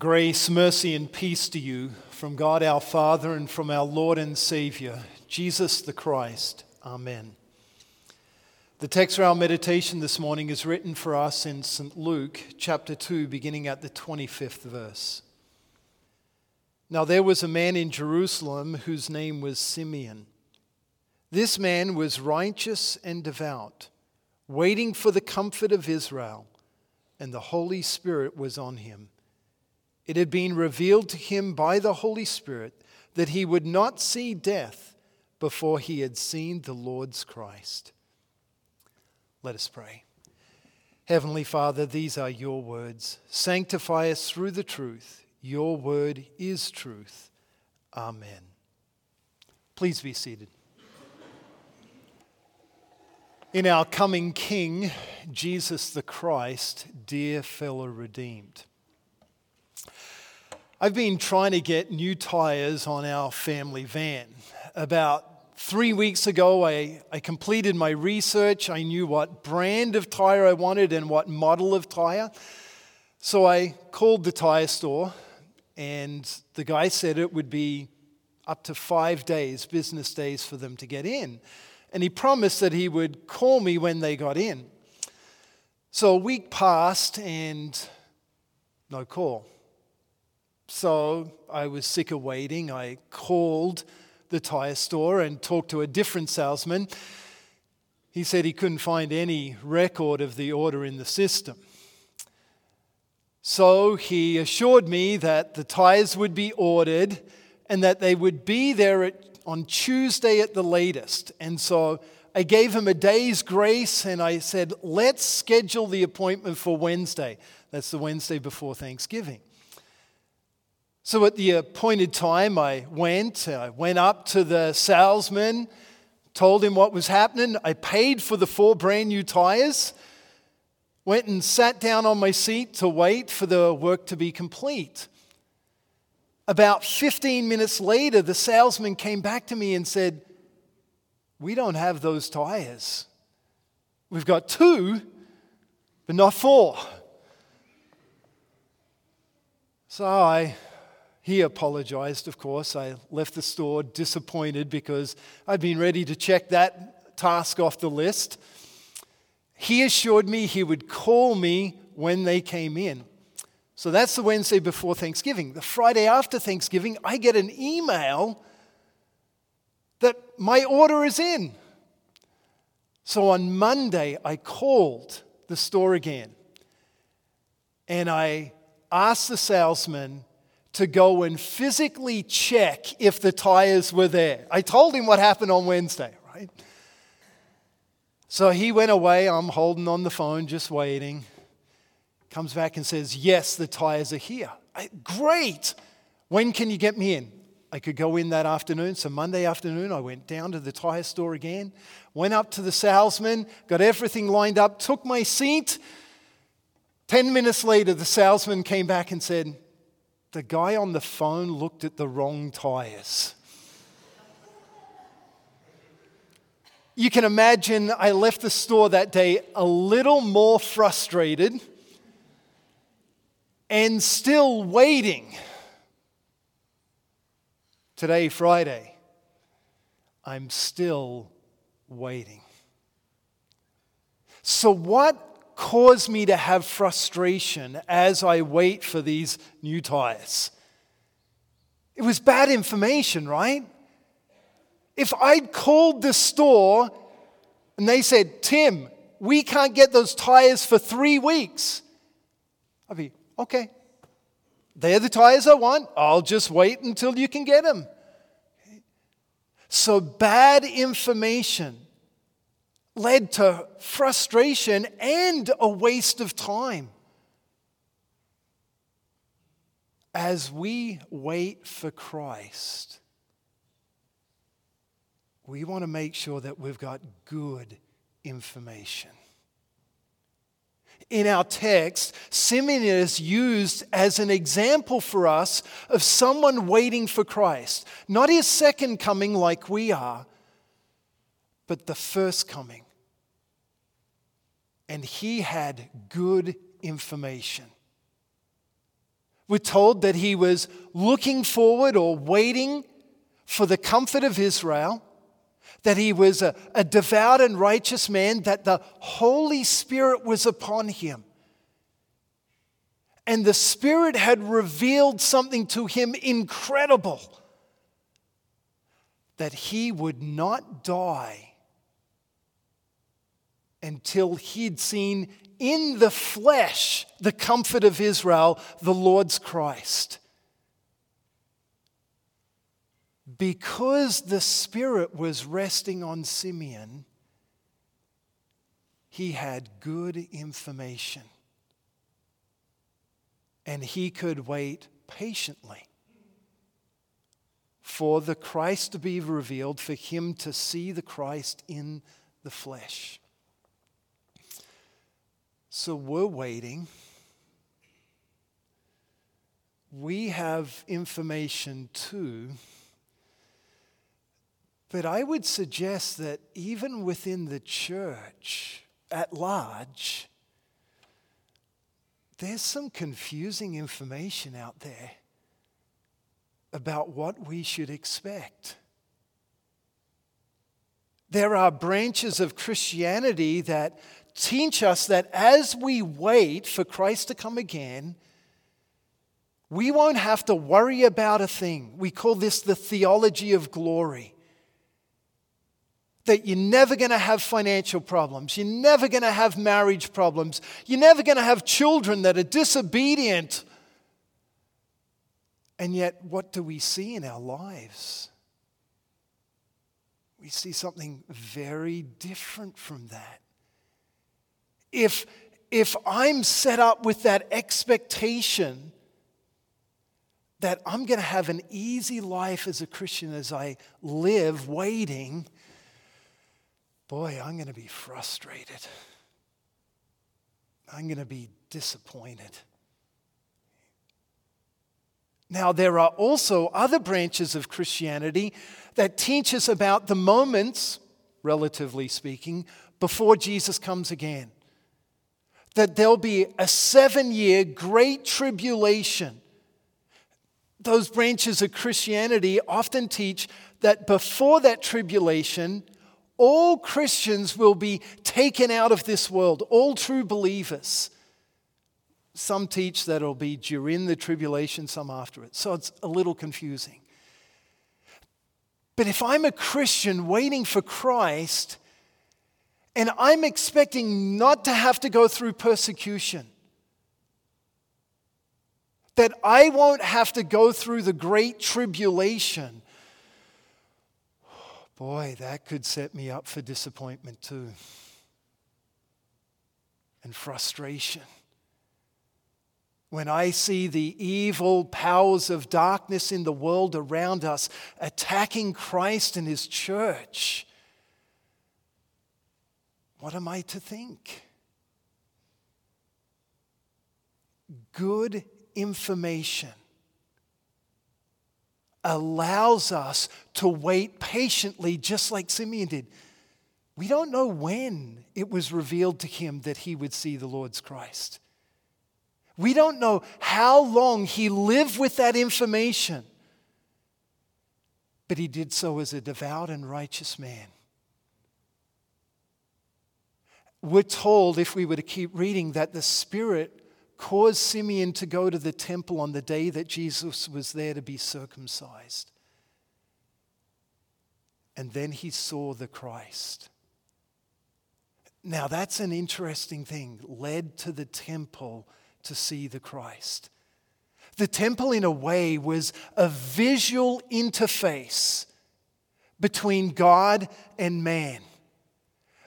Grace, mercy, and peace to you from God our Father and from our Lord and Savior, Jesus the Christ. Amen. The text for our meditation this morning is written for us in St. Luke chapter 2, beginning at the 25th verse. Now there was a man in Jerusalem whose name was Simeon. This man was righteous and devout, waiting for the comfort of Israel, and the Holy Spirit was on him. It had been revealed to him by the Holy Spirit that he would not see death before he had seen the Lord's Christ. Let us pray. Heavenly Father, these are your words. Sanctify us through the truth. Your word is truth. Amen. Please be seated. In our coming King, Jesus the Christ, dear fellow redeemed. I've been trying to get new tires on our family van. About three weeks ago, I, I completed my research. I knew what brand of tire I wanted and what model of tire. So I called the tire store, and the guy said it would be up to five days, business days, for them to get in. And he promised that he would call me when they got in. So a week passed, and no call. So I was sick of waiting. I called the tire store and talked to a different salesman. He said he couldn't find any record of the order in the system. So he assured me that the tires would be ordered and that they would be there at, on Tuesday at the latest. And so I gave him a day's grace and I said, let's schedule the appointment for Wednesday. That's the Wednesday before Thanksgiving. So at the appointed time, I went. I went up to the salesman, told him what was happening. I paid for the four brand new tires, went and sat down on my seat to wait for the work to be complete. About 15 minutes later, the salesman came back to me and said, We don't have those tires. We've got two, but not four. So I he apologized, of course. I left the store disappointed because I'd been ready to check that task off the list. He assured me he would call me when they came in. So that's the Wednesday before Thanksgiving. The Friday after Thanksgiving, I get an email that my order is in. So on Monday, I called the store again and I asked the salesman to go and physically check if the tires were there. I told him what happened on Wednesday, right? So he went away. I'm holding on the phone, just waiting. Comes back and says, Yes, the tires are here. I, Great. When can you get me in? I could go in that afternoon. So Monday afternoon, I went down to the tire store again, went up to the salesman, got everything lined up, took my seat. Ten minutes later, the salesman came back and said, the guy on the phone looked at the wrong tires. You can imagine I left the store that day a little more frustrated and still waiting. Today, Friday, I'm still waiting. So, what cause me to have frustration as I wait for these new tires. It was bad information, right? If I'd called the store and they said, Tim, we can't get those tires for three weeks, I'd be, okay, they're the tires I want. I'll just wait until you can get them. So, bad information led to frustration and a waste of time. As we wait for Christ, we want to make sure that we've got good information. In our text, Simeon is used as an example for us of someone waiting for Christ. Not his second coming like we are, but the first coming and he had good information. We're told that he was looking forward or waiting for the comfort of Israel, that he was a, a, devout and righteous man, that the Holy Spirit was upon him. And the Spirit had revealed something to him incredible that he would not die until he'd seen in the flesh the comfort of Israel, the Lord's Christ. Because the Spirit was resting on Simeon, he had good information. And he could wait patiently for the Christ to be revealed, for him to see the Christ in the flesh. So we're waiting. We have information too. But I would suggest that even within the church at large, there's some confusing information out there about what we should expect. There are branches of Christianity that teach us that as we wait for Christ to come again, we won't have to worry about a thing. We call this the theology of glory. That you're never going to have financial problems. You're never going to have marriage problems. You're never going to have children that are disobedient. And yet, what do we see in our lives? We see something very different from that if, if I'm set up with that expectation that I'm going to have an easy life as a Christian as I live waiting, boy, I'm going to be frustrated. I'm going to be disappointed. Now, there are also other branches of Christianity that teach us about the moments, relatively speaking, before Jesus comes again that there'll be a seven year great tribulation. Those branches of Christianity often teach that before that tribulation, all Christians will be taken out of this world, all true believers. Some teach that it'll be during the tribulation, some after it. So it's a little confusing. But if I'm a Christian waiting for Christ, and I'm expecting not to have to go through persecution. That I won't have to go through the great tribulation. Boy, that could set me up for disappointment too. And frustration. When I see the evil powers of darkness in the world around us attacking Christ and His church what am I to think? Good information allows us to wait patiently, just like Simeon did. We don't know when it was revealed to him that he would see the Lord's Christ. We don't know how long he lived with that information, but he did so as a devout and righteous man we're told, if we were to keep reading, that the Spirit caused Simeon to go to the temple on the day that Jesus was there to be circumcised. And then he saw the Christ. Now, that's an interesting thing, led to the temple to see the Christ. The temple, in a way, was a visual interface between God and man.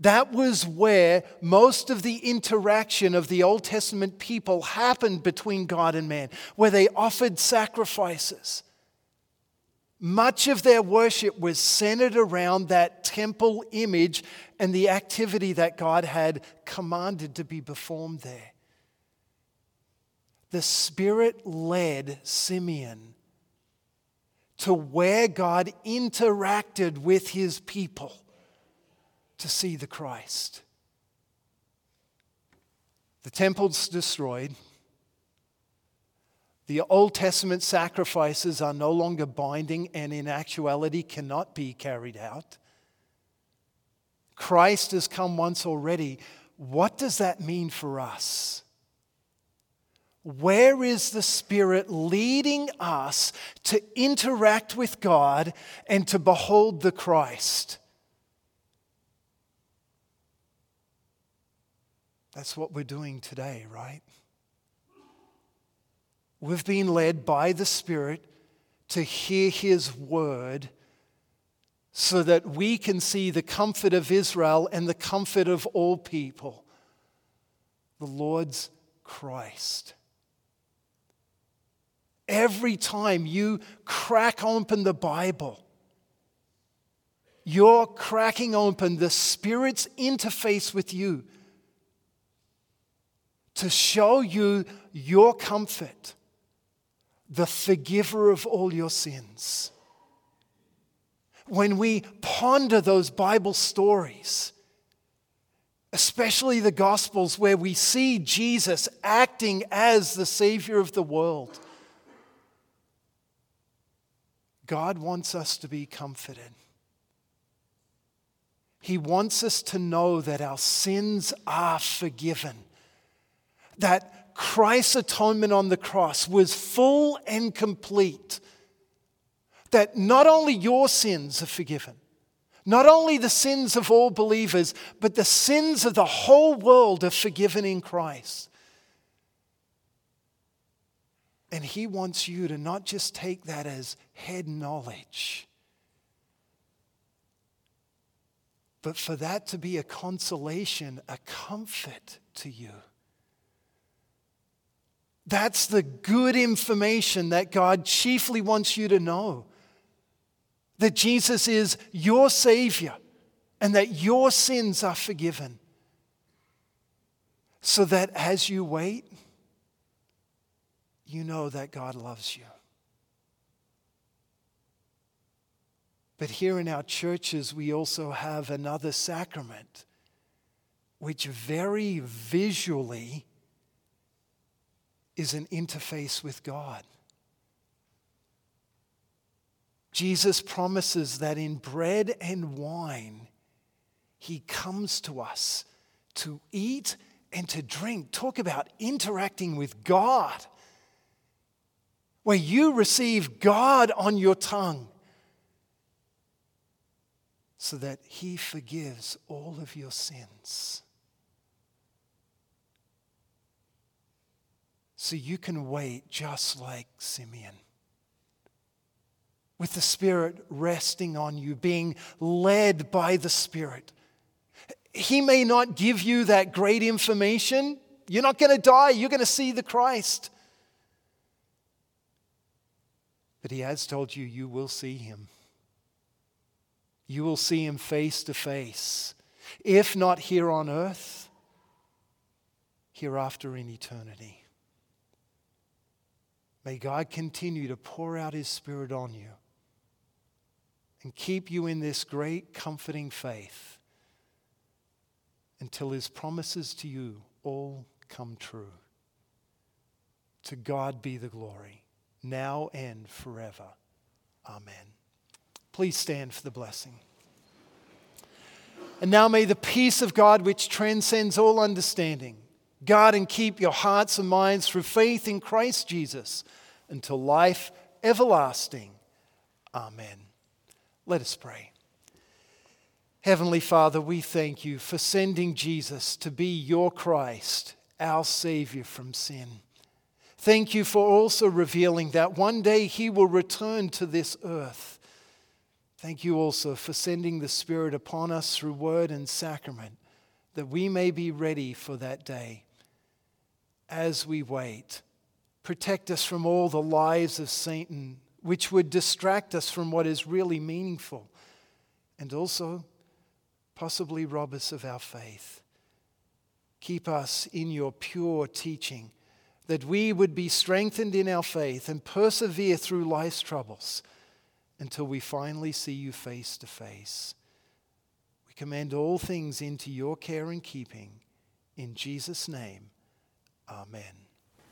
That was where most of the interaction of the Old Testament people happened between God and man, where they offered sacrifices. Much of their worship was centered around that temple image and the activity that God had commanded to be performed there. The Spirit led Simeon to where God interacted with his people to see the Christ. The temple's destroyed. The Old Testament sacrifices are no longer binding and in actuality cannot be carried out. Christ has come once already. What does that mean for us? Where is the Spirit leading us to interact with God and to behold the Christ? That's what we're doing today, right? We've been led by the Spirit to hear His word so that we can see the comfort of Israel and the comfort of all people, the Lord's Christ. Every time you crack open the Bible, you're cracking open the Spirit's interface with you to show you your comfort, the forgiver of all your sins. When we ponder those Bible stories, especially the Gospels, where we see Jesus acting as the Savior of the world, God wants us to be comforted. He wants us to know that our sins are forgiven that Christ's atonement on the cross was full and complete. That not only your sins are forgiven, not only the sins of all believers, but the sins of the whole world are forgiven in Christ. And He wants you to not just take that as head knowledge, but for that to be a consolation, a comfort to you. That's the good information that God chiefly wants you to know. That Jesus is your Savior and that your sins are forgiven. So that as you wait, you know that God loves you. But here in our churches, we also have another sacrament, which very visually is an interface with God. Jesus promises that in bread and wine, He comes to us to eat and to drink. Talk about interacting with God, where you receive God on your tongue so that He forgives all of your sins. So you can wait just like Simeon. With the Spirit resting on you, being led by the Spirit. He may not give you that great information. You're not going to die, you're going to see the Christ. But He has told you, you will see Him. You will see Him face to face. If not here on earth, hereafter in eternity. May God continue to pour out His Spirit on you and keep you in this great comforting faith until His promises to you all come true. To God be the glory, now and forever. Amen. Please stand for the blessing. And now may the peace of God, which transcends all understanding, guard and keep your hearts and minds through faith in Christ Jesus until life everlasting. Amen. Let us pray. Heavenly Father, we thank you for sending Jesus to be your Christ, our Savior from sin. Thank you for also revealing that one day he will return to this earth. Thank you also for sending the Spirit upon us through word and sacrament, that we may be ready for that day. As we wait, Protect us from all the lies of Satan, which would distract us from what is really meaningful, and also possibly rob us of our faith. Keep us in your pure teaching, that we would be strengthened in our faith and persevere through life's troubles until we finally see you face to face. We commend all things into your care and keeping. In Jesus' name, amen.